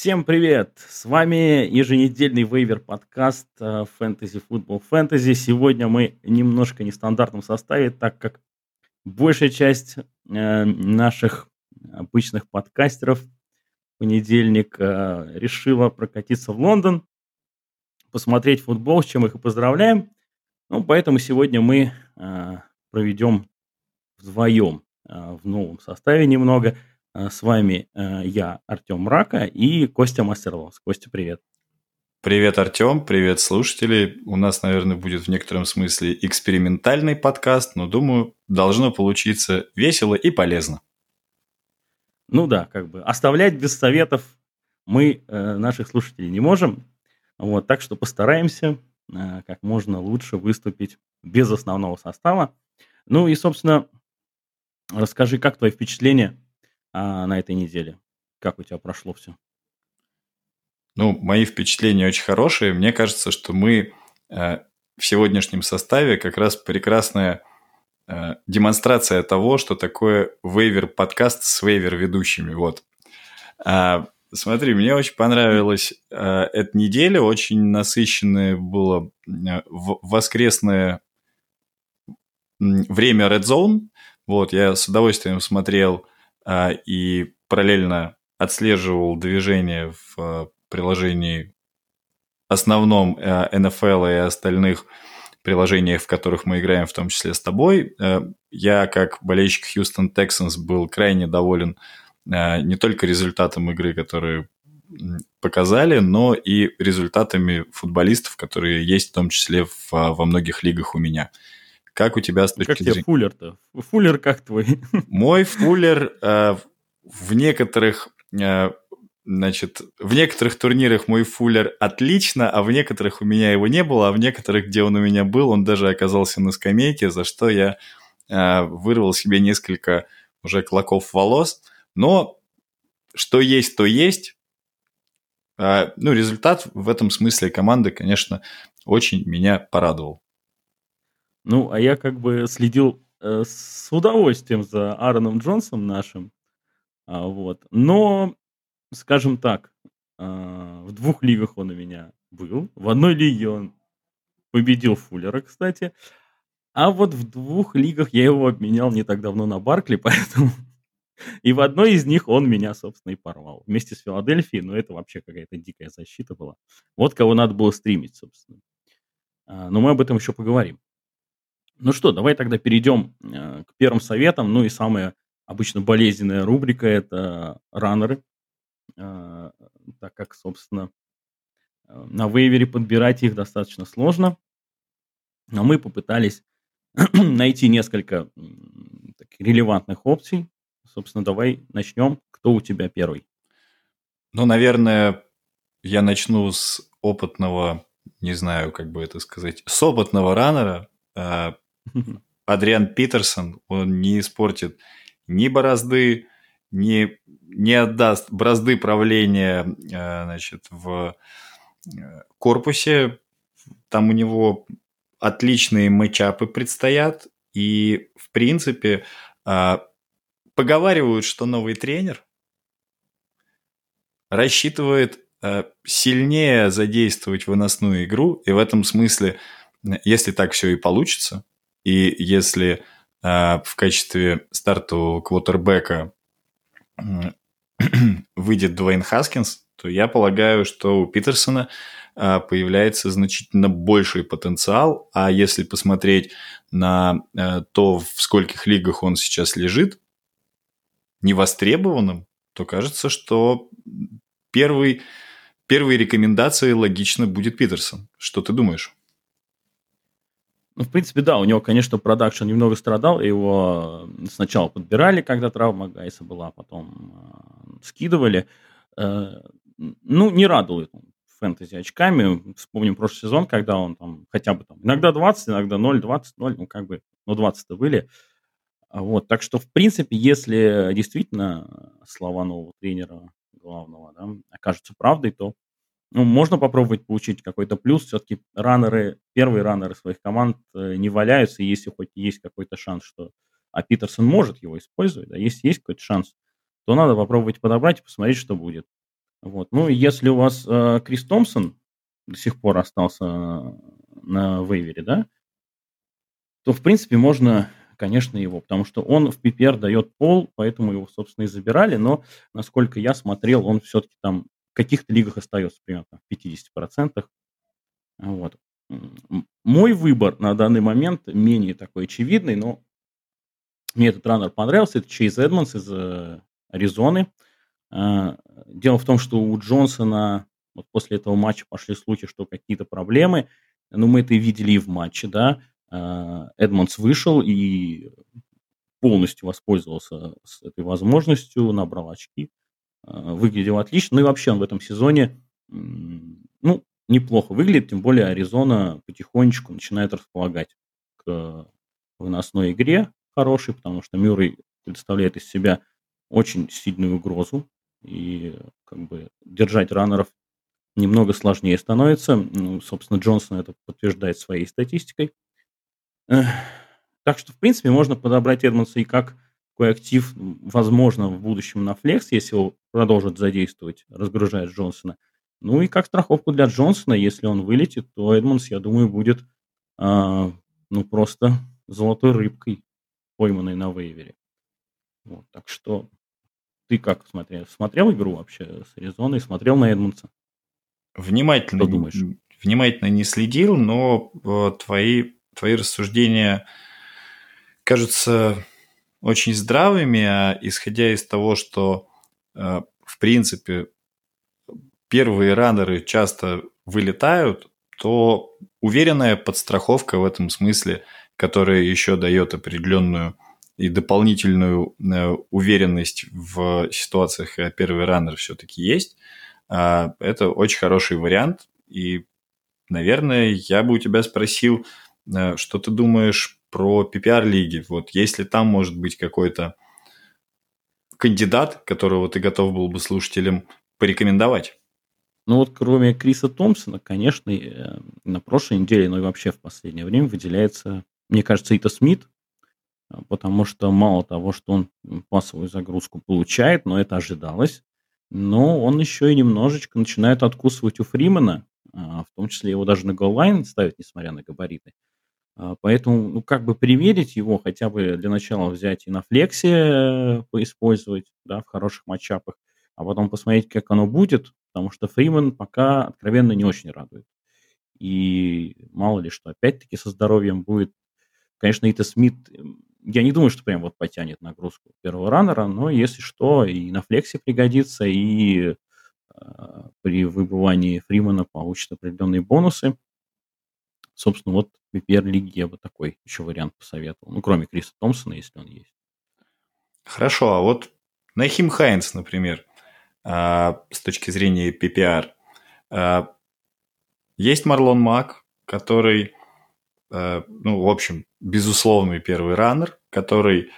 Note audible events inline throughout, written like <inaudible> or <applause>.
Всем привет! С вами еженедельный вейвер подкаст Fantasy Football Fantasy. Сегодня мы немножко нестандартном составе, так как большая часть э, наших обычных подкастеров в понедельник э, решила прокатиться в Лондон, посмотреть футбол, с чем их и поздравляем. Ну, поэтому сегодня мы э, проведем вдвоем в новом составе немного – Э, с вами э, я, Артем Мрака, и Костя Мастерлос. Костя, привет. Привет, Артем, привет, слушатели. У нас, наверное, будет в некотором смысле экспериментальный подкаст, но, думаю, должно получиться весело и полезно. Ну да, как бы оставлять без советов мы э, наших слушателей не можем, вот, так что постараемся э, как можно лучше выступить без основного состава. Ну и, собственно, расскажи, как твои впечатления а, на этой неделе? Как у тебя прошло все? Ну, мои впечатления очень хорошие. Мне кажется, что мы э, в сегодняшнем составе как раз прекрасная э, демонстрация того, что такое вейвер-подкаст с вейвер-ведущими. Вот. А, смотри, мне очень понравилась э, эта неделя. Очень насыщенное было э, воскресное время Red Zone. Вот, я с удовольствием смотрел и параллельно отслеживал движение в а, приложении основном NFL а, и остальных приложениях, в которых мы играем, в том числе с тобой. Я, как болельщик Хьюстон Texans, был крайне доволен не только результатом игры, которые показали, но и результатами футболистов, которые есть в том числе в, во многих лигах у меня. Как у тебя с точки как зрения... Как фуллер-то? Фуллер как твой? Мой фуллер э, в некоторых... Э, значит, в некоторых турнирах мой фуллер отлично, а в некоторых у меня его не было, а в некоторых, где он у меня был, он даже оказался на скамейке, за что я э, вырвал себе несколько уже клоков волос. Но что есть, то есть. Э, ну, результат в этом смысле команды, конечно, очень меня порадовал. Ну, а я как бы следил э, с удовольствием за Аароном Джонсом нашим. А, вот. Но, скажем так, э, в двух лигах он у меня был. В одной лиге он победил Фуллера, кстати. А вот в двух лигах я его обменял не так давно на Баркли, <laughs> поэтому... И в одной из них он меня, собственно, и порвал. Вместе с Филадельфией, но это вообще какая-то дикая защита была. Вот кого надо было стримить, собственно. А, но мы об этом еще поговорим. Ну что, давай тогда перейдем э, к первым советам. Ну и самая обычно болезненная рубрика – это раннеры. Э, так как, собственно, э, на вейвере подбирать их достаточно сложно. Но мы попытались <clears throat> найти несколько таких релевантных опций. Собственно, давай начнем. Кто у тебя первый? Ну, наверное, я начну с опытного, не знаю, как бы это сказать, с опытного раннера, Адриан Питерсон, он не испортит ни борозды, не, не отдаст бразды правления э, значит, в э, корпусе. Там у него отличные матчапы предстоят. И, в принципе, э, поговаривают, что новый тренер рассчитывает сильнее задействовать выносную игру. И в этом смысле, если так все и получится, и если э, в качестве стартового квотербека э, <clears throat> выйдет Дуэйн Хаскинс, то я полагаю, что у Питерсона э, появляется значительно больший потенциал. А если посмотреть на э, то, в скольких лигах он сейчас лежит, невостребованным, то кажется, что первый, первой рекомендацией логично будет Питерсон. Что ты думаешь? Ну, в принципе, да, у него, конечно, продакшн немного страдал, его сначала подбирали, когда травма Гайса была, потом э, скидывали. Э, ну, не радует он фэнтези очками. Вспомним прошлый сезон, когда он там хотя бы там иногда 20, иногда 0, 20, 0, ну, как бы, ну, 20-то были. Вот, так что, в принципе, если действительно слова нового тренера главного да, окажутся правдой, то ну, можно попробовать получить какой-то плюс. Все-таки раннеры, первые раннеры своих команд э, не валяются, если хоть есть какой-то шанс, что а Питерсон может его использовать, да, если есть какой-то шанс, то надо попробовать подобрать и посмотреть, что будет. Вот. Ну, если у вас э, Крис Томпсон до сих пор остался на вейвере, да, то, в принципе, можно, конечно, его, потому что он в PPR дает пол, поэтому его, собственно, и забирали, но, насколько я смотрел, он все-таки там каких-то лигах остается примерно в 50%. Вот. Мой выбор на данный момент менее такой очевидный, но мне этот раннер понравился. Это Чейз Эдмонс из э, Аризоны. А, дело в том, что у Джонсона вот после этого матча пошли слухи, что какие-то проблемы. Но мы это видели и в матче, да. А, Эдмонс вышел и полностью воспользовался этой возможностью, набрал очки, выглядел отлично. Ну и вообще он в этом сезоне, ну, неплохо выглядит, тем более Аризона потихонечку начинает располагать к выносной игре хорошей, потому что Мюррей представляет из себя очень сильную угрозу, и как бы держать раннеров немного сложнее становится. Ну, собственно, Джонсон это подтверждает своей статистикой. Так что, в принципе, можно подобрать Эдмонса и как такой актив, возможно, в будущем на флекс, если его продолжат задействовать, разгружая Джонсона. Ну и как страховку для Джонсона, если он вылетит, то Эдмонс, я думаю, будет а, ну просто золотой рыбкой, пойманной на вейвере. Вот, так что ты как смотрел? Смотрел игру вообще с Аризоной? Смотрел на Эдмонса? Внимательно, Что думаешь? внимательно не следил, но э, твои, твои рассуждения кажутся очень здравыми, а исходя из того, что э, в принципе первые раннеры часто вылетают, то уверенная подстраховка в этом смысле, которая еще дает определенную и дополнительную э, уверенность в ситуациях, когда первый раннер все-таки есть, это очень хороший вариант. И, наверное, я бы у тебя спросил, э, что ты думаешь про PPR-лиги? Вот если там может быть какой-то кандидат, которого ты готов был бы слушателям порекомендовать? Ну вот кроме Криса Томпсона, конечно, э, на прошлой неделе, ну и вообще в последнее время выделяется, мне кажется, Ита Смит, а, потому что мало того, что он пасовую загрузку получает, но это ожидалось, но он еще и немножечко начинает откусывать у Фримена, а, в том числе его даже на голлайн ставить, несмотря на габариты. А, поэтому, ну, как бы примерить его, хотя бы для начала взять и на флексе э, поиспользовать, да, в хороших матчапах, а потом посмотреть, как оно будет, потому что Фримен пока откровенно не очень радует. И мало ли что, опять-таки со здоровьем будет. Конечно, Ита Смит я не думаю, что прям вот потянет нагрузку первого раннера, но если что, и на флексе пригодится, и э, при выбывании Фримана получит определенные бонусы. Собственно, вот PPR-лиге я бы такой еще вариант посоветовал. Ну, кроме Криса Томпсона, если он есть. Хорошо, а вот Нахим Хайнс, например, э, с точки зрения PPR. Э, есть Марлон Мак, который, э, ну, в общем, безусловный первый раннер, который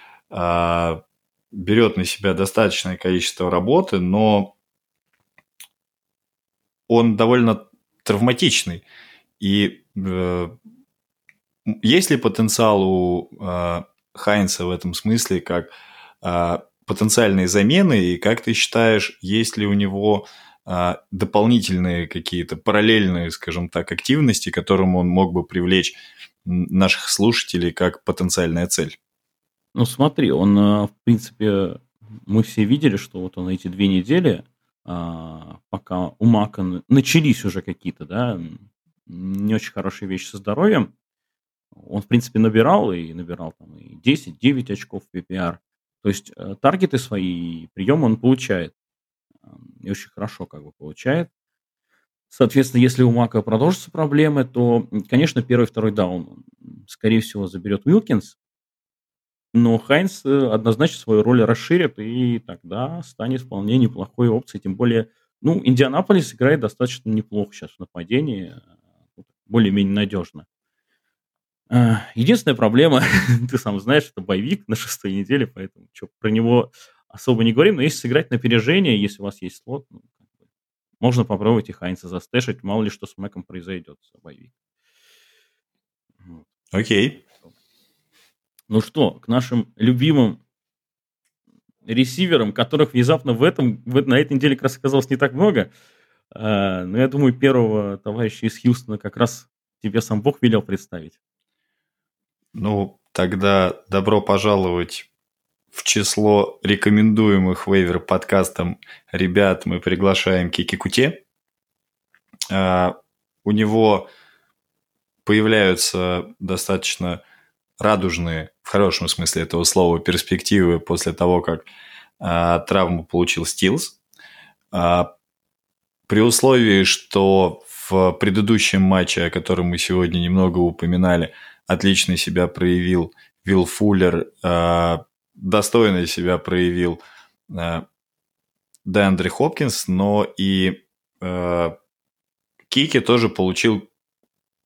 берет на себя достаточное количество работы, но он довольно травматичный. И есть ли потенциал у э, Хайнса в этом смысле, как э, потенциальные замены, и как ты считаешь, есть ли у него э, дополнительные какие-то параллельные, скажем так, активности, которым он мог бы привлечь наших слушателей как потенциальная цель? Ну, смотри, он, э, в принципе, мы все видели, что вот он эти две недели, а, пока у Мака начались уже какие-то, да, не очень хорошие вещи со здоровьем, он, в принципе, набирал и набирал там и 10-9 очков в PPR. То есть э, таргеты свои, приемы он получает. И очень хорошо как бы получает. Соответственно, если у Мака продолжатся проблемы, то, конечно, первый, второй даун, скорее всего, заберет Уилкинс. Но Хайнс э, однозначно свою роль расширит, и тогда станет вполне неплохой опцией. Тем более, ну, Индианаполис играет достаточно неплохо сейчас в нападении, более-менее надежно. Э, единственная проблема, <laughs> ты сам знаешь, это боевик на шестой неделе, поэтому что, про него особо не говорим. Но если сыграть на опережение, если у вас есть слот, ну, можно попробовать и Хайнца застэшить, мало ли что с Мэком произойдет боевик. Окей. Ну что, к нашим любимым ресиверам, которых внезапно в этом, в, на этой неделе как раз оказалось не так много. А, но я думаю, первого товарища из Хьюстона как раз тебе сам Бог велел представить. Ну, тогда добро пожаловать в число рекомендуемых вейвер подкастом ребят мы приглашаем Кики Куте. А, у него появляются достаточно радужные, в хорошем смысле этого слова, перспективы после того, как а, травму получил Стилс. При условии, что в предыдущем матче, о котором мы сегодня немного упоминали, отлично себя проявил Вилл Фуллер, а, достойно себя проявил а, Дэндри Хопкинс, но и а, Кики тоже получил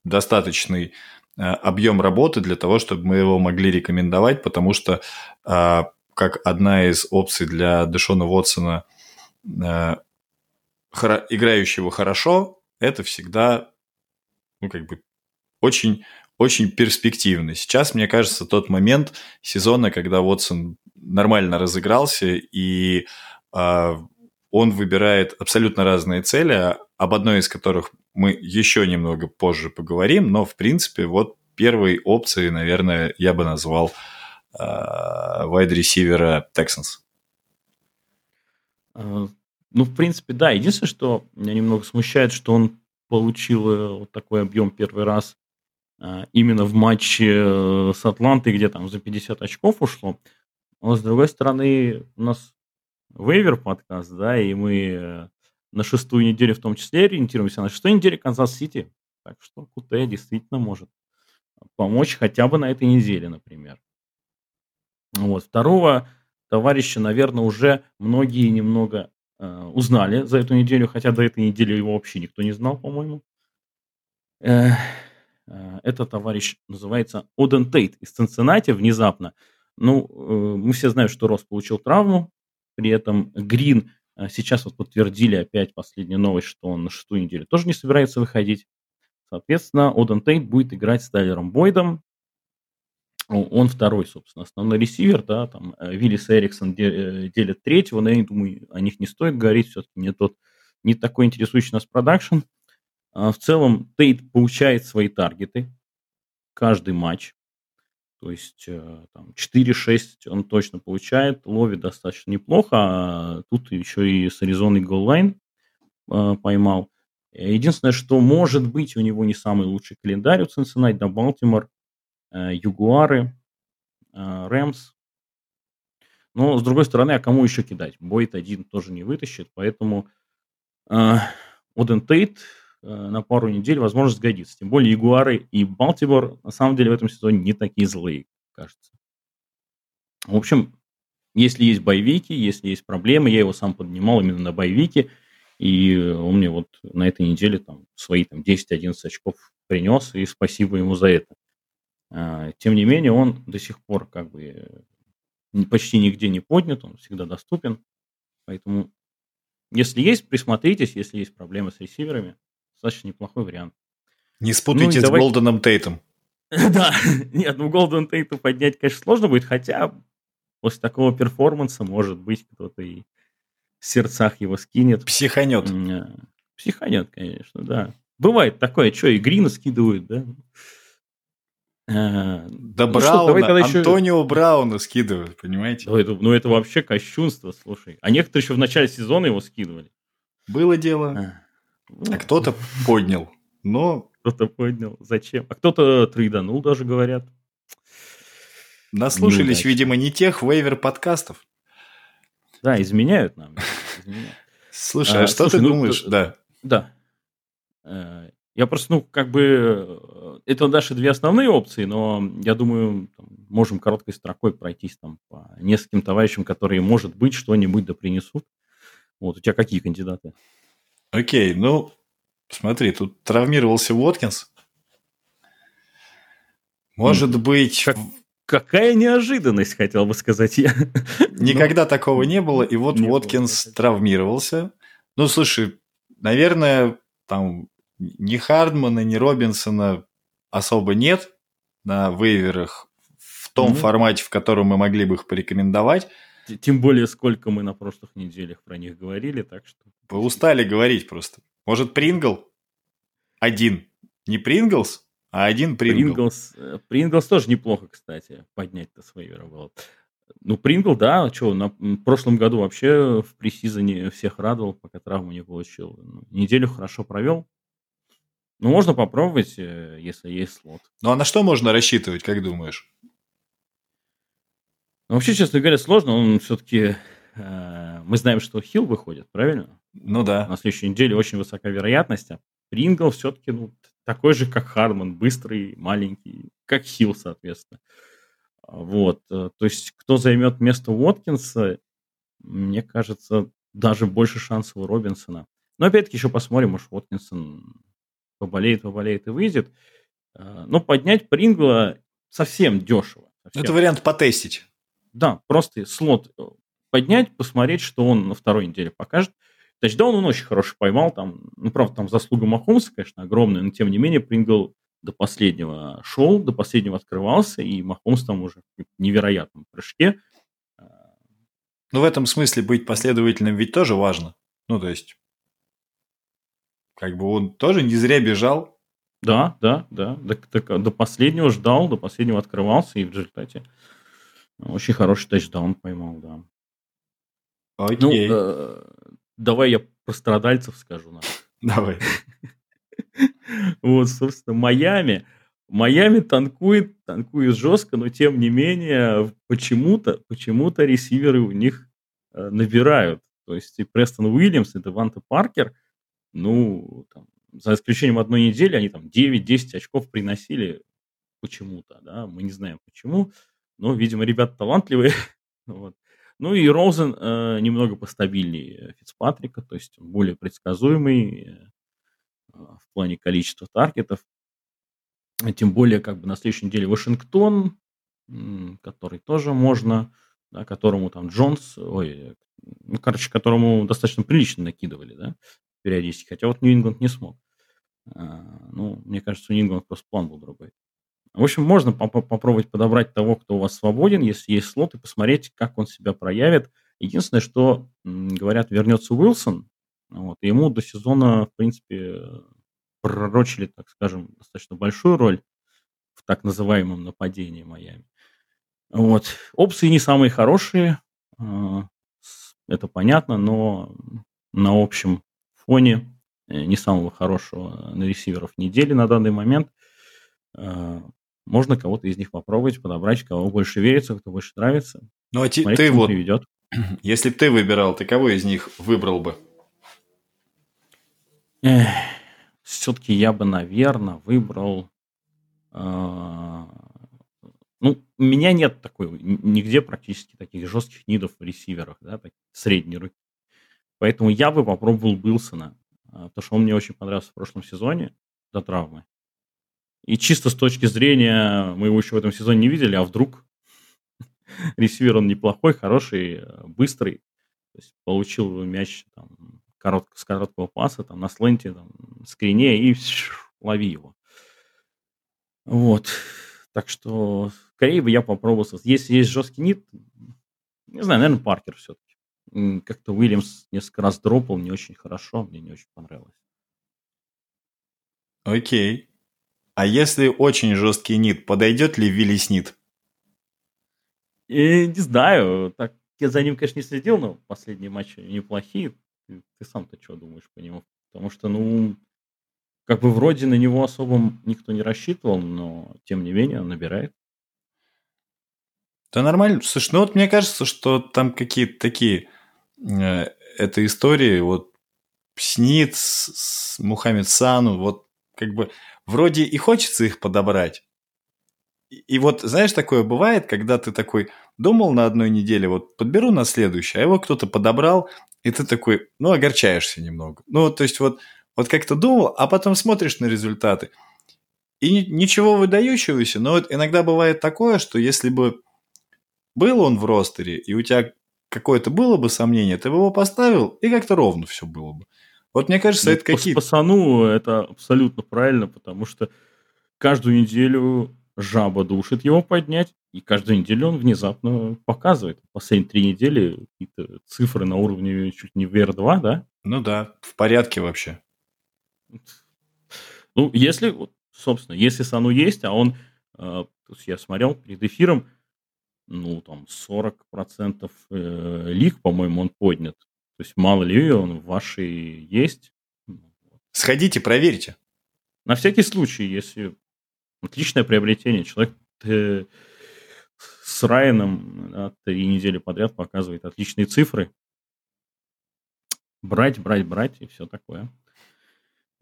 достаточный объем работы для того, чтобы мы его могли рекомендовать, потому что как одна из опций для Дэшона Уотсона играющего хорошо, это всегда ну, как бы очень, очень перспективно. Сейчас, мне кажется, тот момент сезона, когда Уотсон нормально разыгрался, и э, он выбирает абсолютно разные цели, об одной из которых мы еще немного позже поговорим, но, в принципе, вот первой опцией, наверное, я бы назвал wide-ресивера Texans. Ну, в принципе, да. Единственное, что меня немного смущает, что он получил э, вот такой объем первый раз а, именно в матче э, с Атлантой, где там за 50 очков ушло. Но, с другой стороны, у нас waiver подкаст, да, и мы э, на шестую неделю в том числе ориентируемся. На шестой неделе Канзас-Сити. Так что Куте действительно может помочь хотя бы на этой неделе, например. Вот. Второго товарища, наверное, уже многие немного узнали за эту неделю, хотя до этой недели его вообще никто не знал, по-моему. Э, э, это товарищ называется Оден Тейт из Цинциннати внезапно. Ну, мы все знаем, что Рос получил травму, при этом Грин сейчас вот подтвердили опять последнюю новость, что он на шестую неделю тоже не собирается выходить. Соответственно, Оден Тейт будет играть с Тайлером Бойдом, он второй, собственно, основной ресивер, да, там э, Виллис Эриксон э, делят третьего, но я не думаю, о них не стоит говорить, все-таки не тот, не такой интересующий нас production. А в целом Тейт получает свои target ы каждый матч, то есть э, там 4-6 он точно получает, ловит достаточно неплохо, а тут еще и с Аризоной goal line поймал. Единственное, что может быть у него не самый лучший календарь у Cincinnati, да, Балтимор, Ягуары, э, Рэмс. Но, с другой стороны, а кому еще кидать? Бойт один тоже не вытащит, поэтому э, Оден Тейт на пару недель, возможно, сгодится. Тем более Ягуары и Балтимор на самом деле в этом сезоне не такие злые, кажется. В общем, если есть боевики, если есть проблемы, я его сам поднимал именно на боевике, и он мне вот на этой неделе там свои там 10-11 очков принес, и спасибо ему за это. А, тем не менее, он до сих пор как бы почти нигде не поднят, он всегда доступен. Поэтому, если есть, присмотритесь, если есть проблемы с ресиверами, достаточно неплохой вариант. Не спутайте ну, с давай... Голденом Тейтом. <laughs> да, нет, ну Голден Тейту поднять, конечно, сложно будет, хотя после такого перформанса, может быть, кто-то и в сердцах его скинет. Психанет. Психанет, конечно, да. Бывает такое, что и Грина скидывают, да? А, да ну Брауна, что, Антонио еще... Брауна скидывают, понимаете? Ну это, ну это вообще кощунство, слушай. А некоторые еще в начале сезона его скидывали. Было дело. А, ну... а кто-то поднял, но... Кто-то поднял. Зачем? А кто-то трейданул даже, говорят. Наслушались, Неудачно. видимо, не тех вейвер-подкастов. Да, изменяют нам. Слушай, а, а что слушай, ты ну, думаешь? Да. Да. Я просто, ну, как бы, э, это наши две основные опции, но я думаю, там, можем короткой строкой пройтись там по нескольким товарищам, которые, может быть, что-нибудь да принесут. Вот, у тебя какие кандидаты? Окей, ну, смотри, тут травмировался Уоткинс. Может быть... Как, какая неожиданность, хотел бы сказать я. <laughs> Никогда ну, такого не было, и вот Уоткинс травмировался. Ну, слушай, наверное, там ни Хардмана, ни Робинсона особо нет на вейверах в том mm-hmm. формате, в котором мы могли бы их порекомендовать. Тем более, сколько мы на прошлых неделях про них говорили, так что... Вы устали говорить просто. Может, Прингл? Один. Не Принглс, а один Прингл. Принглс, э, Принглс тоже неплохо, кстати, поднять-то свою работу. Ну, Прингл, да, что, на прошлом году вообще в пресизоне всех радовал, пока травму не получил. Ну, неделю хорошо провел. Ну, можно попробовать, э, если есть слот. Ну, а на что можно рассчитывать, как думаешь? Ну, вообще, честно говоря, сложно. Он все-таки... Э, мы знаем, что Хилл выходит, правильно? Ну да. На следующей неделе очень высока вероятность. А Прингл все-таки ну, такой же, как Харман, быстрый, маленький, как Хилл, соответственно. Вот. Э, то есть, кто займет место Уоткинса, мне кажется, даже больше шансов у Робинсона. Но опять-таки еще посмотрим, может, Уоткинсон поболеет, поболеет и выйдет. Э, но поднять Прингла совсем дешево. Совсем. Это вариант потестить. Да, просто слот э, поднять, посмотреть, что он на второй неделе покажет. Тачдаун он очень хороший поймал. Там, ну, правда, там заслуга Махомса, конечно, огромная, но тем не менее Прингл до последнего шел, до последнего открывался, и Махомс там уже в невероятном прыжке. Ну, в этом смысле быть последовательным ведь тоже важно. Ну, то есть, как бы он тоже не зря бежал. Да, да, да. До, до, до последнего ждал, до последнего открывался, и в результате очень хороший тачдаун поймал, да. Окей. Ну, э, давай я про страдальцев скажу. Нам. Давай. <laughs> Вот, собственно, Майами. Майами танкует, танкует жестко, но тем не менее почему-то, почему-то ресиверы у них э, набирают. То есть и Престон Уильямс, и Деванта Паркер, ну, там, за исключением одной недели, они там 9-10 очков приносили почему-то, да, мы не знаем почему, но, видимо, ребята талантливые. <laughs> вот. Ну и Розен э, немного постабильнее Фицпатрика, то есть более предсказуемый, э, в плане количества таргетов. Тем более, как бы на следующей неделе Вашингтон, который тоже можно, да, которому там Джонс, ой, ну, короче, которому достаточно прилично накидывали, да, периодически. Хотя вот Нью-Ингланд не смог. А, ну, мне кажется, у Нью-Ингланд просто план был другой. В общем, можно поп попробовать подобрать того, кто у вас свободен, если есть слот, и посмотреть, как он себя проявит. Единственное, что, говорят, вернется Уилсон, вот. Ему до сезона, в принципе, пророчили, так скажем, достаточно большую роль в так называемом нападении Майами. Вот. Опции не самые хорошие, а, это понятно, но на общем фоне э, не самого хорошего на ресиверов недели на данный момент. А, можно кого-то из них попробовать, подобрать, кого больше верится, кто больше нравится. Ну а Смотреть, ты вот, приведет. <clears throat> если бы ты выбирал, ты кого из них выбрал бы? все-таки я бы, наверное, выбрал... Э, ну, у меня нет такой, нигде практически таких жестких нидов в ресиверах, да, так, средней руки. Поэтому я бы попробовал Билсона, а, потому что он мне очень понравился в прошлом сезоне до травмы. И чисто с точки зрения, мы его еще в этом сезоне не видели, а вдруг <laughs> ресивер он неплохой, хороший, быстрый. То есть получил мяч там, корот, с короткого паса, там, на сленте, там, скрине и <laughs> лови его. Вот. Так что, скорее бы я попробовал. Если есть жесткий нит, не знаю, наверное, Паркер все-таки. Как-то Уильямс несколько раз дропал, не очень хорошо, мне не очень понравилось. Окей. А если очень жесткий нит, подойдет ли Вилли Снит? И, не знаю. Так, я за ним, конечно, не следил, но последние матчи неплохие. Ты, ты сам-то что думаешь по нему? Потому что, ну, как бы вроде на него особо никто не рассчитывал, но тем не менее он набирает. Да нормально. Слушай, ну вот мне кажется, что там какие-то такие э, это истории, вот Снит Мухаммед Сану, вот как бы вроде и хочется их подобрать. И, и вот, знаешь, такое бывает, когда ты такой думал на одной неделе, вот подберу на следующее, а его кто-то подобрал, и ты такой, ну, огорчаешься немного. Ну, то есть вот, вот как-то думал, а потом смотришь на результаты. И ничего выдающегося, но вот иногда бывает такое, что если бы был он в ростере, и у тебя какое-то было бы сомнение, ты бы его поставил, и как-то ровно все было бы. Вот мне кажется, ну, это какие-то... Пацану это абсолютно правильно, потому что каждую неделю жаба душит его поднять, и каждую неделю он внезапно показывает. Последние три недели какие-то цифры на уровне чуть не VR2, да? Ну да, в порядке вообще. Ну, если, собственно, если Сану есть, а он, э, я смотрел перед эфиром, ну, там, 40% э, лиг, по-моему, он поднят. То есть мало ли он в вашей есть. Сходите, проверьте. На всякий случай, если отличное приобретение, человек э, с Райаном да, три недели подряд показывает отличные цифры. Брать, брать, брать и все такое.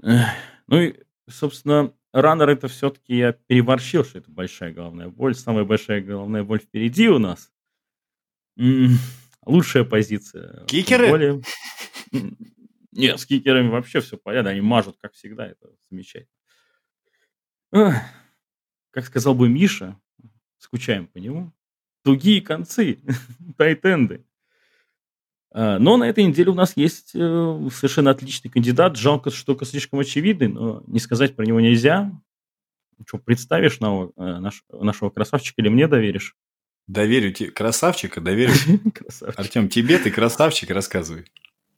Ну и, собственно, раннер это все-таки я переборщил, что это большая головная боль. Самая большая головная боль впереди у нас. М-м, лучшая позиция. Кикеры? Более... Нет, с кикерами вообще все понятно. Они мажут, как всегда. Это замечательно. Как сказал бы Миша, скучаем по нему. Тугие концы, <laughs> тайтенды. А, но на этой неделе у нас есть э, совершенно отличный кандидат. Жалко, что только слишком очевидный, но не сказать про него нельзя. Что, представишь нашего, э, наш, нашего красавчика или мне доверишь? Доверю тебе. Красавчика доверю. <laughs> Артем, тебе ты красавчик, рассказывай.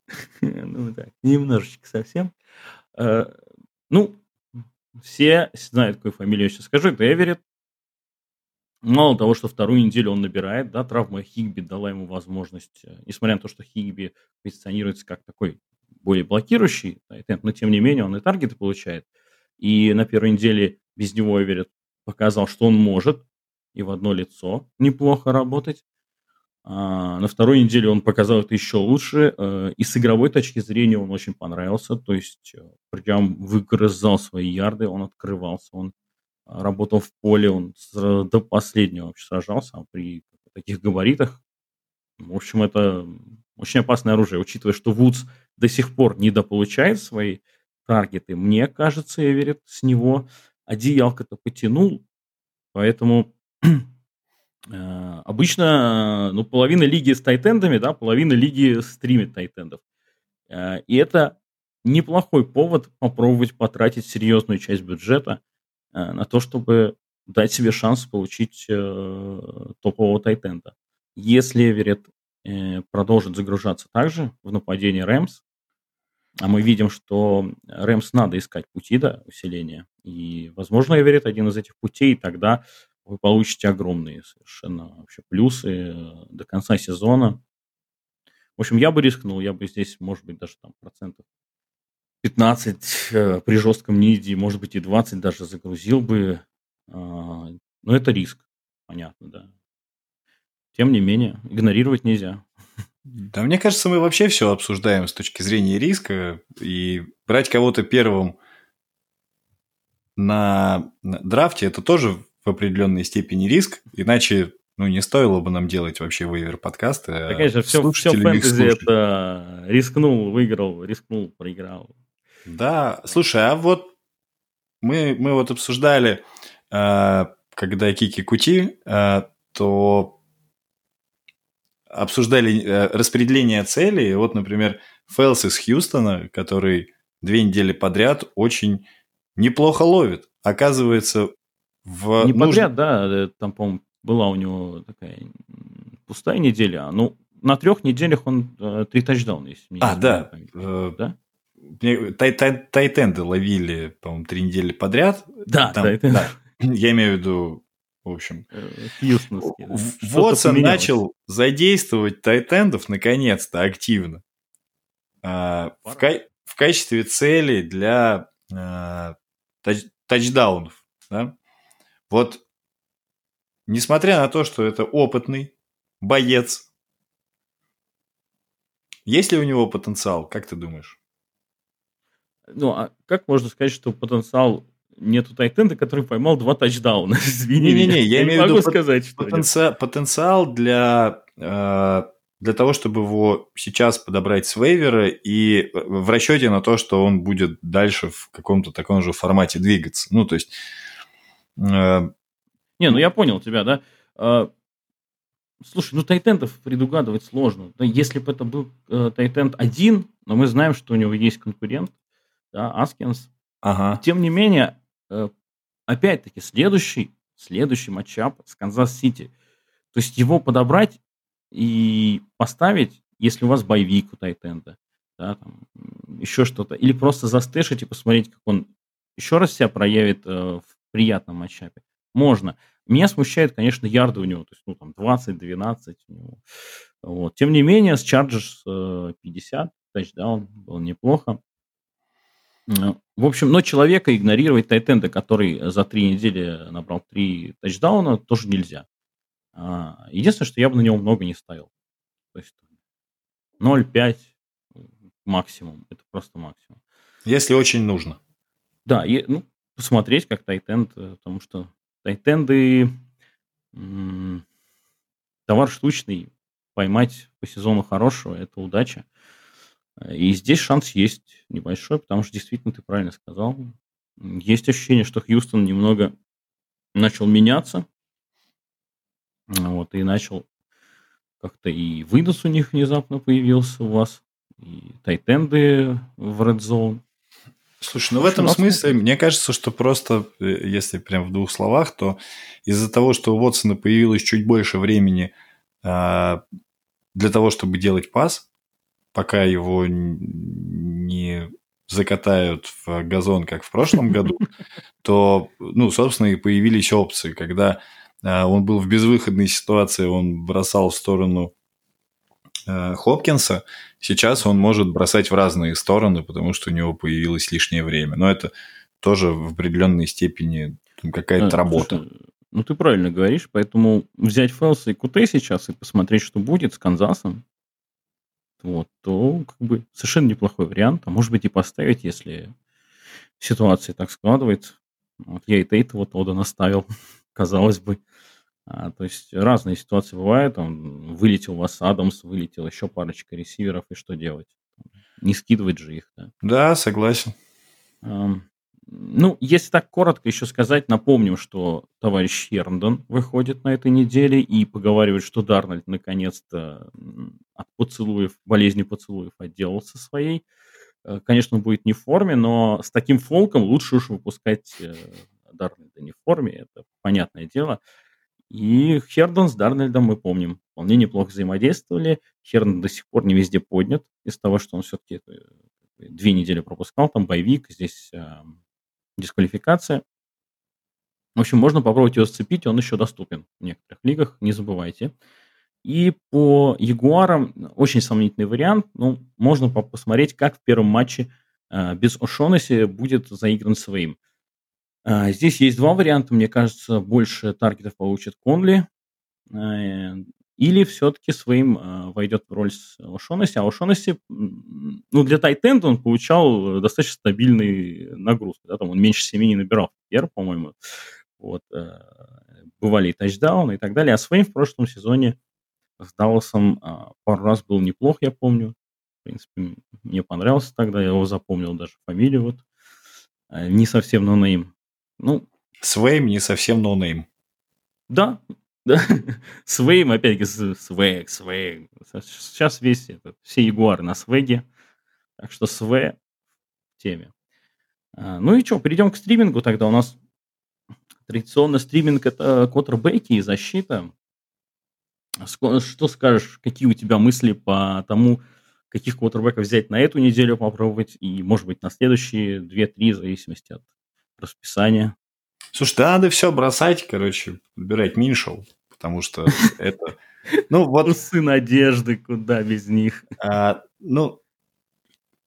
<laughs> Ну так, немножечко совсем. Ну, все знают, какую фамилию я сейчас скажу. Это Эверетт. Мало того, что вторую неделю он набирает, да, травма Хигби дала ему возможность, э, несмотря на то, что Хигби позиционируется как такой более блокирующий, но тем не менее он и таргеты получает. И на первой неделе без него Эверетт показал, что он может и в одно лицо неплохо работать. А на второй неделе он показал это еще лучше. Э, и с игровой точки зрения он очень понравился. То есть э, прям выгрызал свои ярды, он открывался, он работал в поле, он до последнего вообще сражался, а при таких габаритах, в общем, это очень опасное оружие, учитывая, что Вудс до сих пор недополучает свои таргеты. Мне кажется, Эверетт с него одеялко-то потянул, поэтому <clears throat> э, обычно ну, половина лиги с тайтендами, да, половина лиги стримит тайтендов. Э, и это неплохой повод попробовать потратить серьезную часть бюджета – на то, чтобы дать себе шанс получить э, топового тайтенда. Если Эверетт э, продолжит загружаться также в нападении Рэмс, а мы видим, что Рэмс надо искать пути до усиления, и, возможно, Эверетт один из этих путей, и тогда вы получите огромные совершенно вообще плюсы э, до конца сезона. В общем, я бы рискнул, я бы здесь, может быть, даже там процентов 15 э, при жестком ниде, может быть и 20 даже загрузил бы. А, но это риск, понятно, да. Тем не менее, игнорировать нельзя. Да, мне кажется, мы вообще все обсуждаем с точки зрения риска. И брать кого-то первым на драфте – это тоже в определенной степени риск. Иначе ну, не стоило бы нам делать вообще вейвер подкасты. Да, конечно, все, все фэнтези это рискнул, выиграл, рискнул, проиграл. Да, слушай, а вот мы, мы вот обсуждали, э, когда Кики Кути, э, то обсуждали э, распределение целей. Вот, например, Фэлс из Хьюстона, который две недели подряд очень неплохо ловит. Оказывается, в... Не нуж... подряд, да, там, по-моему, была у него такая пустая неделя. Ну, на трех неделях он э, три тачдауна, если А, да. да? Тай тай тайтенды ловили, по-моему, три недели подряд. Да, Там, тайтенды. Да, я имею в виду, в общем. Вотсон начал задействовать тайтендов наконец-то активно. А, в, ка- в качестве цели для а, тач- тачдаунов. Да? Вот, несмотря на то, что это опытный боец, есть ли у него потенциал, как ты думаешь? Ну, а как можно сказать, что потенциал нету тайтенда, который поймал два тачдауна? <laughs> Извини Не-не-не, я, я имею в виду сказать, что потенциал, потенциал для, э, для того, чтобы его сейчас подобрать с вейвера и в расчете на то, что он будет дальше в каком-то таком же формате двигаться. Ну, то есть... Э, не, ну я понял тебя, да. Э, слушай, ну тайтендов предугадывать сложно. Если бы это был э, тайтенд один, но мы знаем, что у него есть конкурент, да, Аскинс. Ага. Тем не менее, э, опять-таки, следующий следующий matchup с Канзас-Сити. То есть его подобрать и поставить, если у вас bye week у tight end а, да, там, еще что-то, или просто за stash ить и посмотреть, как он еще раз себя проявит э, в приятном matchup е. Можно. Меня смущает, конечно, ярды у него, то есть, ну, там, 20-12 у него. Вот. Тем не менее, с Chargers э, 50, тачдаун, было неплохо. Э, в общем, но человека игнорировать Тайтенда, который за три недели набрал три тачдауна, тоже нельзя. А, единственное, что я бы на него много не ставил. То есть 0,5 максимум. Это просто максимум. Если очень нужно. Да, и, ну, посмотреть, как Тайтенд, э, потому что Тайтенды товар штучный, поймать по сезону хорошего – это удача. И здесь шанс есть небольшой, потому что действительно ты правильно сказал. Есть ощущение, что Хьюстон немного начал меняться. Вот, и начал как-то и выдос у них внезапно появился у вас, и тайтенды в Red Zone. Слушай, ну в этом смысле, мне кажется, что просто, э, если прям в двух словах, то из-за того, что у Вотсона появилось чуть больше времени э, для того, чтобы делать пас, пока его не закатают в газон, как в прошлом году, то, ну, собственно, и появились опции, когда э, он был в безвыходной ситуации, он бросал в сторону э, Хопкинса, сейчас он может бросать в разные стороны, потому что у него появилось лишнее время. Но это тоже в определенной степени какая-то а, работа. Слушай, ну, ты правильно говоришь, поэтому взять Фелса и Куте сейчас и посмотреть, что будет с Канзасом, вот, то как бы совершенно неплохой вариант. А может быть и поставить, если ситуация так складывается. Вот я и Тейта вот Ода наставил, <laughs> казалось бы. А, то есть разные ситуации бывают. Там вылетел у вас Адамс, вылетел еще парочка ресиверов, и что делать? Не скидывать же их, да? Да, согласен. Ну, если так коротко еще сказать, напомним, что товарищ Херндон выходит на этой неделе и поговаривает, что Дарнольд наконец-то от поцелуев, болезни поцелуев отделался своей. Э, конечно, он будет не в форме, но с таким фолком лучше уж выпускать э, Дарнольда не в форме, это понятное дело. И Хердон с Дарнольдом мы помним, вполне неплохо взаимодействовали. Хердон до сих пор не везде поднят из того, что он все-таки э, две недели пропускал, там боевик, здесь дисквалификация. В общем, можно попробовать его сцепить, он еще доступен в некоторых лигах, не забывайте. И по Ягуарам очень сомнительный вариант. Ну, можно посмотреть, как в первом матче э, без Ошонеси будет заигран своим. Э, здесь есть два варианта. Мне кажется, больше таргетов получит Конли. Э, или все-таки своим э, войдет в роль с Ошонеси. А Ошонеси, ну, для Тайтенда он получал достаточно стабильный нагрузку. Да, там он меньше 7 не набирал. Пер, по-моему. Вот, э, бывали и тачдауны и так далее. А Свейм в прошлом сезоне с Далласом э, пару раз был неплох, я помню. В принципе, мне понравился тогда, я его запомнил даже фамилию вот. Э, не совсем no-name. Ну, Свейм не совсем no-name. Да, <laughs> да, Свейм, опять-таки, swag, swag. Сейчас весь этот, все ягуары на swag е. Так что свэ в теме. А, ну и что, перейдем к стримингу тогда. У нас традиционно стриминг – это квотербеки и защита. Что скажешь, какие у тебя мысли по тому, каких квотербеков взять на эту неделю попробовать и, может быть, на следующие 2-3, в зависимости от расписания? Слушай, да надо все бросать, короче, выбирать Миншел, потому что <laughs> это... Ну, вот... Усы надежды, куда без них. А, ну,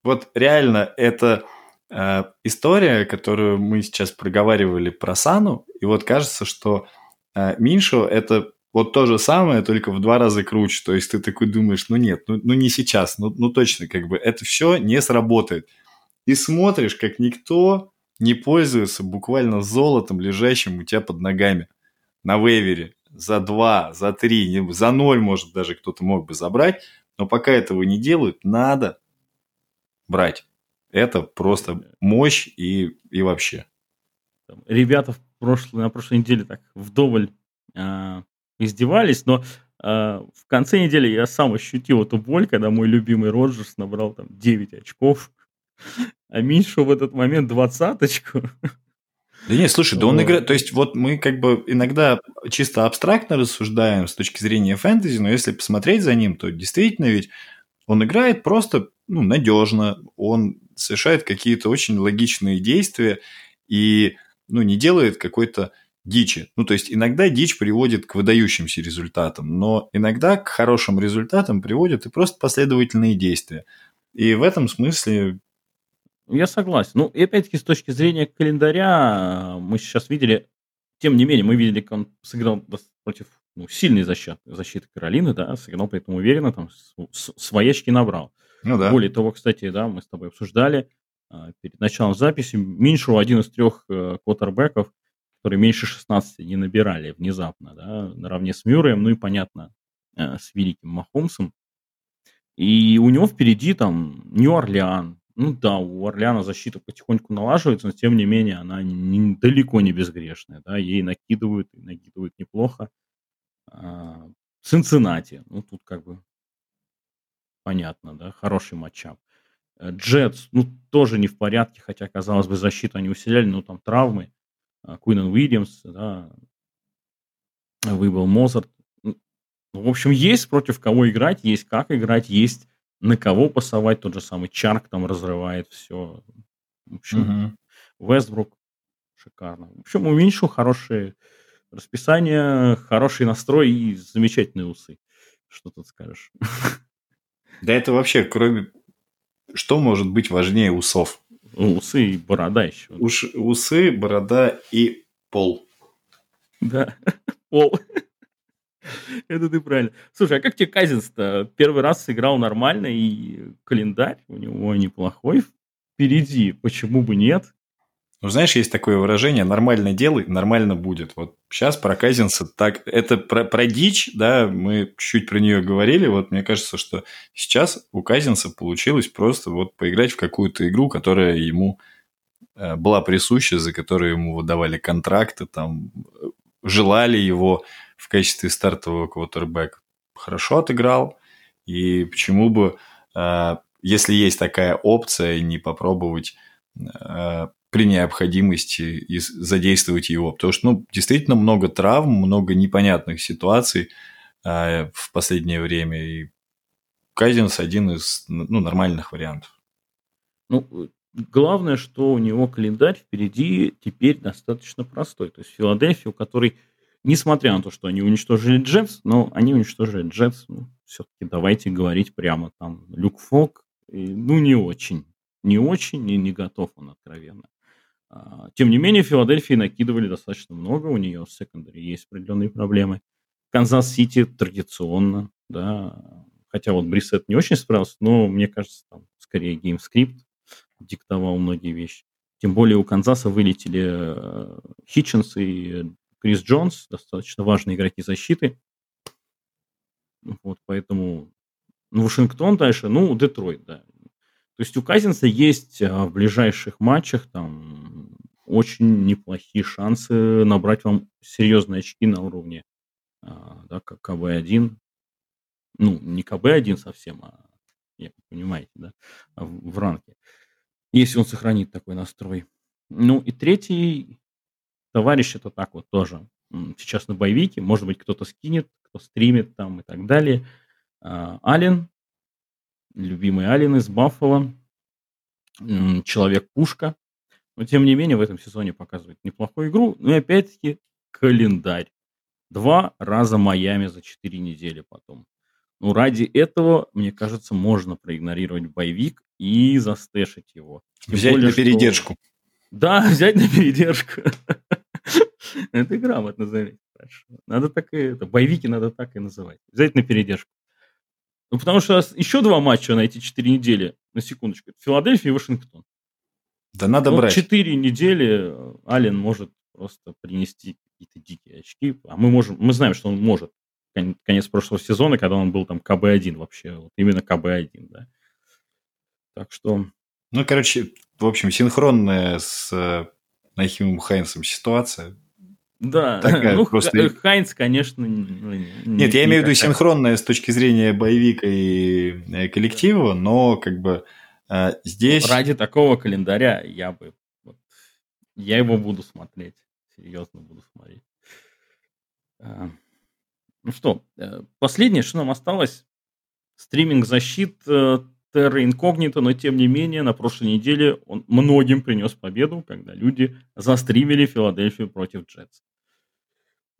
вот реально, это а, история, которую мы сейчас проговаривали про Сану, и вот кажется, что а, Миншел – это вот то же самое, только в два раза круче. То есть ты такой думаешь, ну нет, ну, ну не сейчас, ну, ну точно, как бы это все не сработает. И смотришь, как никто не пользуется буквально золотом, лежащим у тебя под ногами на вейвере за два, за три, за ноль, может, даже кто-то мог бы забрать, но пока этого не делают, надо брать. Это просто мощь и, и вообще. Ребята в прошлой, на прошлой неделе так вдоволь э, издевались, но э, в конце недели я сам ощутил эту боль, когда мой любимый Роджерс набрал там 9 очков <laughs> а Миншу в этот момент двадцаточку. Да нет, слушай, да он играет... То есть вот мы как бы иногда чисто абстрактно рассуждаем с точки зрения фэнтези, но если посмотреть за ним, то действительно ведь он играет просто ну, надежно, он совершает какие-то очень логичные действия и ну, не делает какой-то дичи. Ну, то есть иногда дичь приводит к выдающимся результатам, но иногда к хорошим результатам приводят и просто последовательные действия. И в этом смысле я согласен. Ну, и опять-таки, с точки зрения календаря, мы сейчас видели, тем не менее, мы видели, как он сыграл против ну, сильной защиты, защиты Каролины, да, сыграл при этом уверенно, там, свои очки набрал. Ну да. Более того, кстати, да, мы с тобой обсуждали а, перед началом записи, Миншу один из трех э, квотербеков, которые меньше 16 не набирали внезапно, да, наравне с Мюрреем, ну и, понятно, э, с великим Махомсом. И у него впереди там Нью-Орлеан, ну да, у Орлеана защита потихоньку налаживается, но тем не менее она не, далеко не безгрешная. Да? Ей накидывают, и накидывают неплохо. А, Цинциннати, ну тут как бы понятно, да, хороший матчап. Э, Джетс, ну тоже не в порядке, хотя, казалось бы, защиту они усиляли, но там травмы. А, Куинен Уильямс, да, выбыл Мозарт. Ну, в общем, есть против кого играть, есть как играть, есть на кого пасовать, тот же самый Чарк там разрывает все. В общем, угу. Вестбрук шикарно. В общем, у Миншу хорошее расписание, хороший настрой и замечательные усы. Что тут скажешь? <laughs> Да это вообще, кроме... Что может быть важнее усов? Усы и борода еще. Уш... Усы, борода и пол. Да, <laughs> пол. <laughs> Это ты правильно. Слушай, а как тебе Казинс-то? Первый раз сыграл нормально, и календарь у него неплохой впереди. Почему бы нет? Ну, знаешь, есть такое выражение «нормально делай, нормально будет». Вот сейчас про Казинса так... Это про, про дичь, да, мы чуть-чуть про нее говорили. Вот мне кажется, что сейчас у Казинса получилось просто вот поиграть в какую-то игру, которая ему э, была присуща, за которую ему выдавали контракты, там, желали его в качестве стартового квотербека хорошо отыграл. И почему бы, э, если есть такая опция, не попробовать э, при необходимости задействовать его. Потому что, ну, действительно много травм, много непонятных ситуаций э, в последнее время. И Казинс один из ну, нормальных вариантов. Ну, главное, что у него календарь впереди теперь достаточно простой. То есть Филадельфия, у которой Несмотря на то, что они уничтожили Джетс, но они уничтожили Джетс, ну, все-таки давайте говорить прямо там. Люк Фок, ну, не очень. Не очень и не готов он откровенно. А, тем не менее, Филадельфии накидывали достаточно много, у нее в secondary есть определенные проблемы. Канзас-Сити традиционно, да, хотя вот Брисет не очень справился, но мне кажется, там скорее game script диктовал многие вещи. Тем более у Канзаса вылетели э, Хитченс и Крис Джонс, достаточно важные игроки защиты. Вот, поэтому ну, Вашингтон дальше, ну, Детройт, да. То есть у Казинса есть а, в ближайших матчах там очень неплохие шансы набрать вам серьезные очки на уровне а, да, как КБ-1. Ну, не КБ-1 совсем, а, я понимаете, да, в ранке. Если он сохранит такой настрой. Ну и третий товарищ это так вот тоже сейчас на боевике, может быть, кто-то скинет, кто стримит там и так далее. А, Ален, любимый Ален из Баффала, Человек-пушка. Но, тем не менее, в этом сезоне показывает неплохую игру. Ну и, опять-таки, календарь. Два раза Майами за четыре недели потом. Ну, ради этого, мне кажется, можно проигнорировать боевик и застэшить его. Тем Взять более, на передержку. Что... Да, <laughs> взять на передержку. <laughs> Это грамотно заметить. Надо так и это, боевики надо так и называть. На передержку. Ну, потому что еще два матча на эти четыре недели, на секундочку, Филадельфия и Вашингтон. Да надо вот брать. четыре недели э, Ален может просто принести какие-то дикие очки, а мы можем, мы знаем, что он может. Конец прошлого сезона, когда он был там КБ-1 вообще, вот именно КБ-1, да. Так что... Ну, короче, в общем, синхронная с э, Нахимом Хайнсом ситуация. Да, такая ну, просто... Хайнс, конечно... Ну, Нет, я имею в виду синхронная с точки зрения боевика и э, коллектива, но как бы э, здесь... Ради такого календаря я бы Я его буду смотреть. Серьезно буду смотреть. А, ну что, э, последнее, что нам осталось, стриминг защит Terra Incognito, но тем не менее на прошлой неделе он многим принес победу, когда люди застримили Филадельфию против Джетс.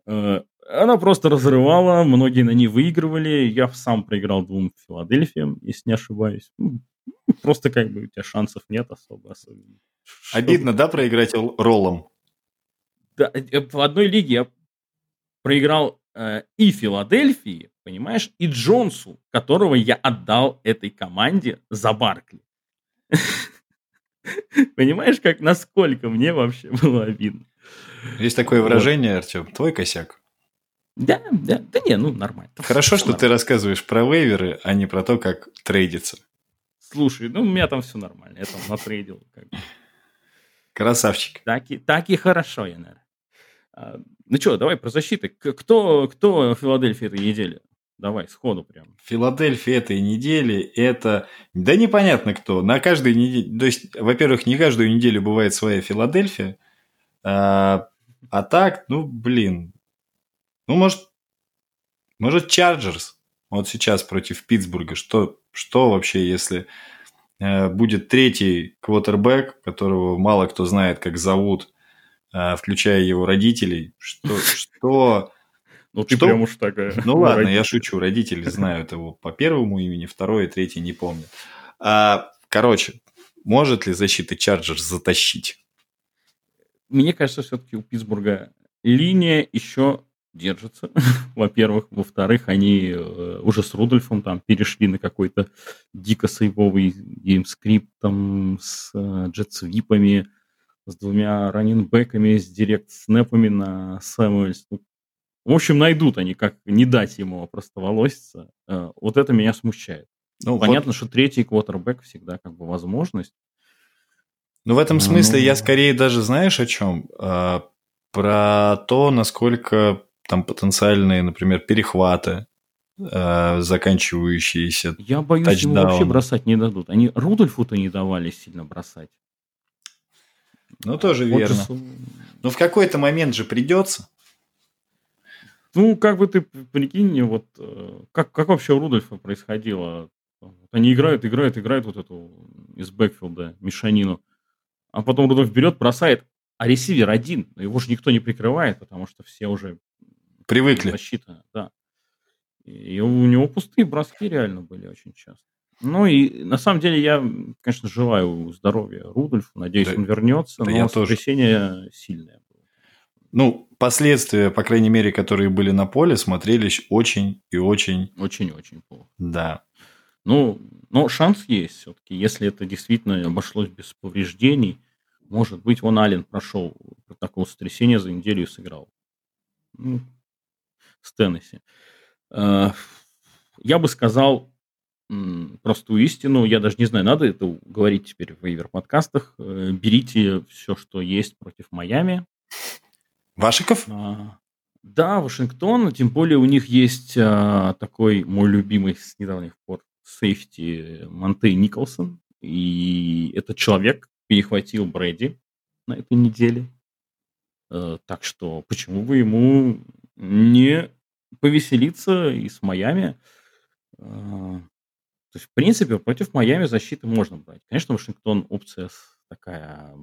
Э, она просто разрывала, многие на ней выигрывали. Я сам проиграл двум Филадельфиям, если не ошибаюсь. Ну, просто как бы у тебя шансов нет особо. особо. Обидно, да, проиграть роллом? Да, э, в одной лиге я проиграл э, и Филадельфии, понимаешь, и Джонсу, которого я отдал этой команде за Баркли. <laughs> Понимаешь, как насколько мне вообще было обидно. Есть такое выражение, вот. Артем, твой косяк. Да, да, да не, ну нормально. Хорошо, что нормально. ты рассказываешь про вейверы, а не про то, как трейдиться. Слушай, ну у меня там все нормально, я там натрейдил. Как Красавчик. Так и, так и хорошо, я, наверное. А, ну что, давай про защиты. Кто, кто в Филадельфии этой недели? Давай, сходу прям. Филадельфия этой недели это... Да непонятно кто. На каждой неделе... То есть, во-первых, не каждую неделю бывает своя Филадельфия. А, а так, ну, блин. Ну, может, может, Чарджерс. Вот сейчас против Питтсбурга. Что, что вообще, если э, будет третий квотербек, которого мало кто знает, как зовут, э, включая его родителей? Что, что, ну, ты что? прям уж такая. <laughs> Ну, ладно, родители. я шучу. Родители знают его по первому имени, второе, третье не помню. А, короче, может ли защита Чарджерс затащить? Мне кажется, все-таки у Питтсбурга линия еще держится, <laughs> во-первых. Во-вторых, они э, уже с Рудольфом там перешли на какой-то дико safe овый game script там с э, jet sweep ами, с двумя running back ами, с direct snap ами на Сэмуэльс. Ну, в общем, найдут они, как не дать ему просто волоситься. Э, вот это меня смущает. Ну, Понятно, вот... что третий квотербек всегда как бы возможность. Ну, в этом смысле ну... я скорее даже, знаешь, о чем? А, про то, насколько там потенциальные, например, перехваты, а, заканчивающиеся Я боюсь, тачдаун. ему вообще бросать не дадут. Они Рудольфу-то не давали сильно бросать. Ну, тоже вот верно. Же... Ну, в какой-то момент же придется. Ну, как бы ты прикинь, вот э, как, как вообще у Рудольфа происходило? Они играют, играют, играют вот эту из бэкфилда мешанину. А потом Рудольф берет, бросает, а ресивер один. Его же никто не прикрывает, потому что все уже... Привыкли. Защита, да. И у него пустые броски реально были очень часто. Ну и на самом деле я, конечно, желаю здоровья Рудольфу. Надеюсь, да, он вернется. Да но я сотрясение тоже. сильное. Ну, последствия, по крайней мере, которые были на поле, смотрелись очень и очень... Очень-очень плохо. Да. Ну, но шанс есть все-таки. Если это действительно обошлось без повреждений, может быть, вон Ален прошел протокол сотрясения за неделю и сыграл. Ну, с Теннесси. Э, я бы сказал простую истину. Я даже не знаю, надо это говорить теперь в вейвер подкастах. Э, берите все, что есть против Майами. Вашиков? А, да, Вашингтон, тем более у них есть а, такой мой любимый с недавних пор сейфти Монтей Николсон. И этот человек перехватил Брэди на этой неделе. А, так что почему бы ему не повеселиться и с Майами? А, то есть, в принципе, против Майами защиты можно брать. Конечно, Вашингтон опция такая...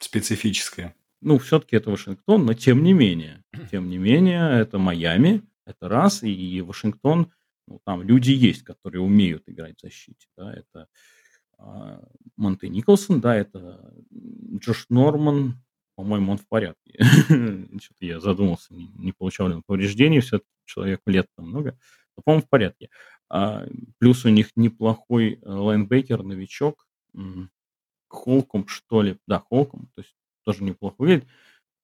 Специфическая ну, все-таки это Вашингтон, но тем не менее, тем не менее, это Майами, это раз, и Вашингтон, ну, там люди есть, которые умеют играть в защите, да, это э, Монте Николсон, да, это Джош Норман, по-моему, он в порядке. <laughs> Что-то я задумался, не, не получал ли он повреждений, все-таки человеку лет много, но, по-моему, в порядке. А, плюс у них неплохой э, лайнбекер, новичок, Холком, что ли, да, Холком, то есть тоже неплохо выглядит.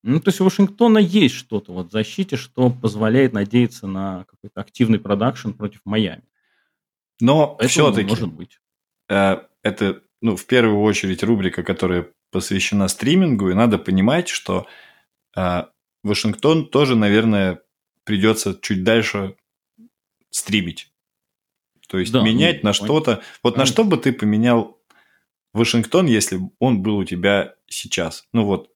Ну, то есть у Вашингтона есть что-то вот в защите, что позволяет надеяться на какой-то активный продакшн против Майами. Но все-таки может быть. Э, это, ну, в первую очередь рубрика, которая посвящена стримингу, и надо понимать, что э, Вашингтон тоже, наверное, придется чуть дальше стримить. То есть да, менять ну, на что-то. Вот на что бы ты поменял Вашингтон, если он был у тебя сейчас? Ну вот,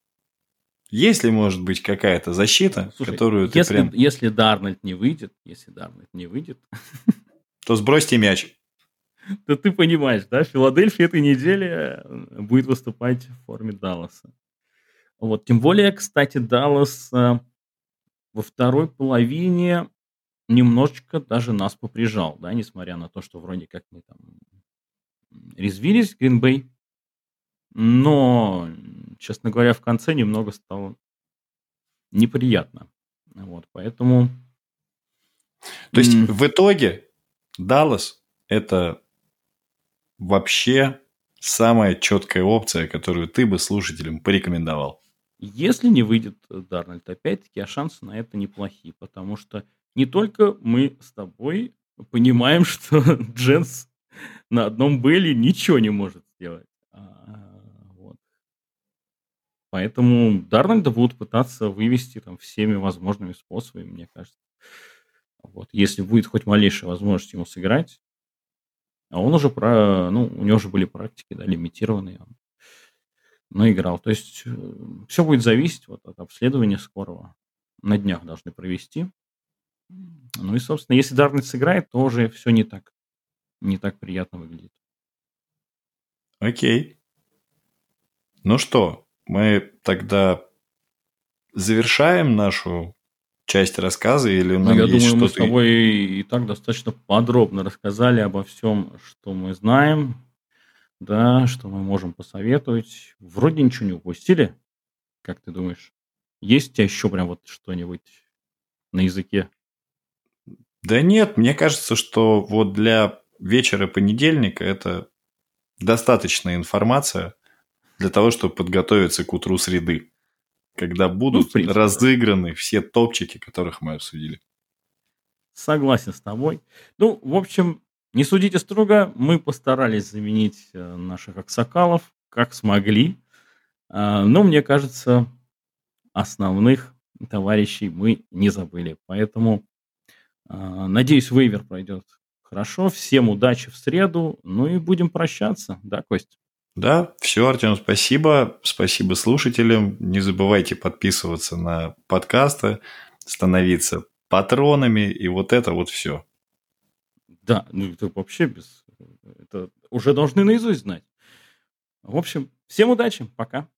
Есть ли, может быть, какая-то защита, Слушай, которую ты если, прям... если Дарнольд не выйдет, если Дарнольд не выйдет, <laughs> То сбросьте мяч. то ты понимаешь, да, Филадельфия этой неделе э, будет выступать в форме Далласа. Вот, тем более, кстати, Даллас э, во второй половине немножечко даже нас поприжал, да, несмотря на то, что вроде как мы там резвились, Гринбей, но, честно говоря, в конце немного стало неприятно. Вот, поэтому... То есть в итоге Даллас – это вообще самая четкая опция, которую ты бы слушателям порекомендовал. Если не выйдет э, Дарнольд, опять-таки, а шансы на это неплохие, потому что не только мы с тобой понимаем, <laughs> что Дженс <laughs> на одном Белли ничего не может сделать. А, вот. Поэтому Дарнольда будут пытаться вывести там всеми возможными способами, мне кажется. Вот. Если будет хоть малейшая возможность ему сыграть, а он уже про, ну, у него уже были практики, да, лимитированные, он наиграл. То есть все будет зависеть вот от обследования скорого. На днях должны провести. Ну и, собственно, если Дарнольд сыграет, то уже все не так, не так приятно выглядит. Окей. Ну что, мы тогда завершаем нашу часть рассказа или Ну, нам я есть думаю, мы с что-то... тобой и так достаточно подробно рассказали обо всем, что мы знаем, да, что мы можем посоветовать. Вроде ничего не упустили, как ты думаешь? Есть у тебя еще прям вот что-нибудь на языке? Да нет, мне кажется, что вот для вечера понедельника это достаточная информация для того, чтобы подготовиться к утру среды, когда будут Ну, принципе, да. разыграны все топчики, которых мы обсудили. Согласен с тобой. Ну, в общем, не судите строго. Мы постарались заменить э, наших аксакалов, как смогли. А, Но мне кажется, основных товарищей мы не забыли. Поэтому, а, надеюсь, вейвер пройдет хорошо. Всем удачи в среду. Ну и будем прощаться. Да, Кость? Да, все, Артем, спасибо. Спасибо слушателям. Не забывайте подписываться на подкасты, становиться патронами, и вот это вот все. Да, ну это вообще без... Это уже должны наизусть знать. В общем, всем удачи. Пока.